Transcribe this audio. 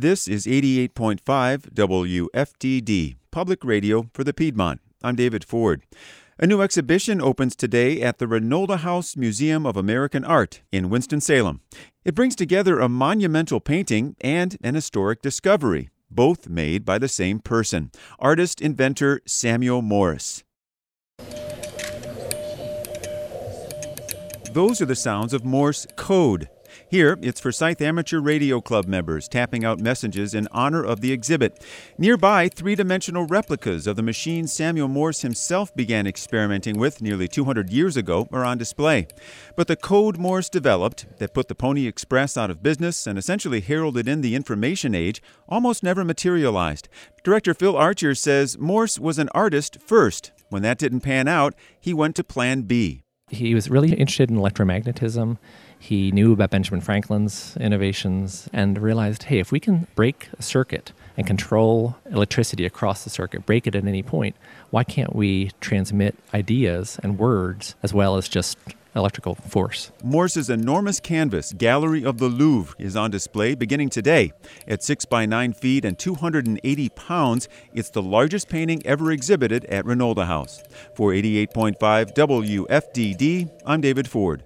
This is 88.5 WFDD, public radio for the Piedmont. I'm David Ford. A new exhibition opens today at the Reynolda House Museum of American Art in Winston-Salem. It brings together a monumental painting and an historic discovery, both made by the same person, artist inventor Samuel Morse. Those are the sounds of Morse code. Here, it's Forsyth Amateur Radio Club members tapping out messages in honor of the exhibit. Nearby, three dimensional replicas of the machine Samuel Morse himself began experimenting with nearly 200 years ago are on display. But the code Morse developed, that put the Pony Express out of business and essentially heralded in the information age, almost never materialized. Director Phil Archer says Morse was an artist first. When that didn't pan out, he went to Plan B. He was really interested in electromagnetism. He knew about Benjamin Franklin's innovations and realized hey, if we can break a circuit and control electricity across the circuit, break it at any point, why can't we transmit ideas and words as well as just electrical force. Morse's enormous canvas, Gallery of the Louvre, is on display beginning today. At 6 by 9 feet and 280 pounds, it's the largest painting ever exhibited at Reynolda House. For 88.5 WFDD, I'm David Ford.